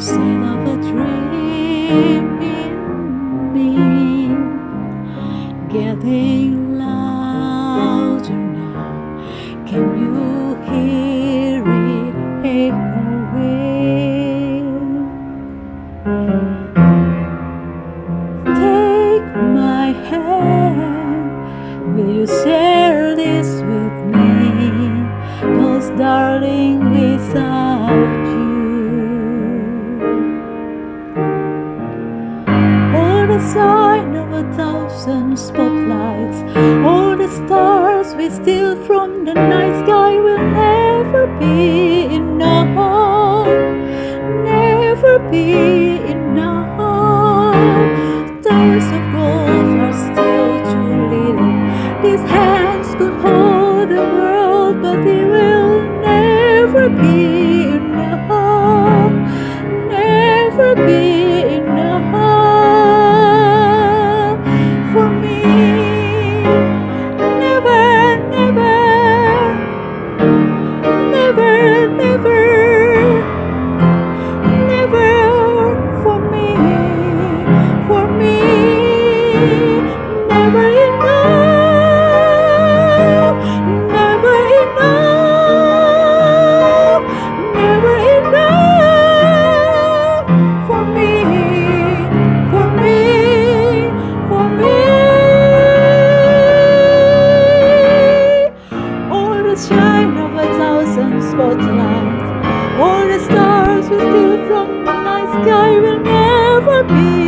Set up a dream in me, getting the sign of a thousand spotlights, all the stars we steal from the night sky will never be enough, never be shine of a thousand spotlights, all the stars we steal from the night sky will never be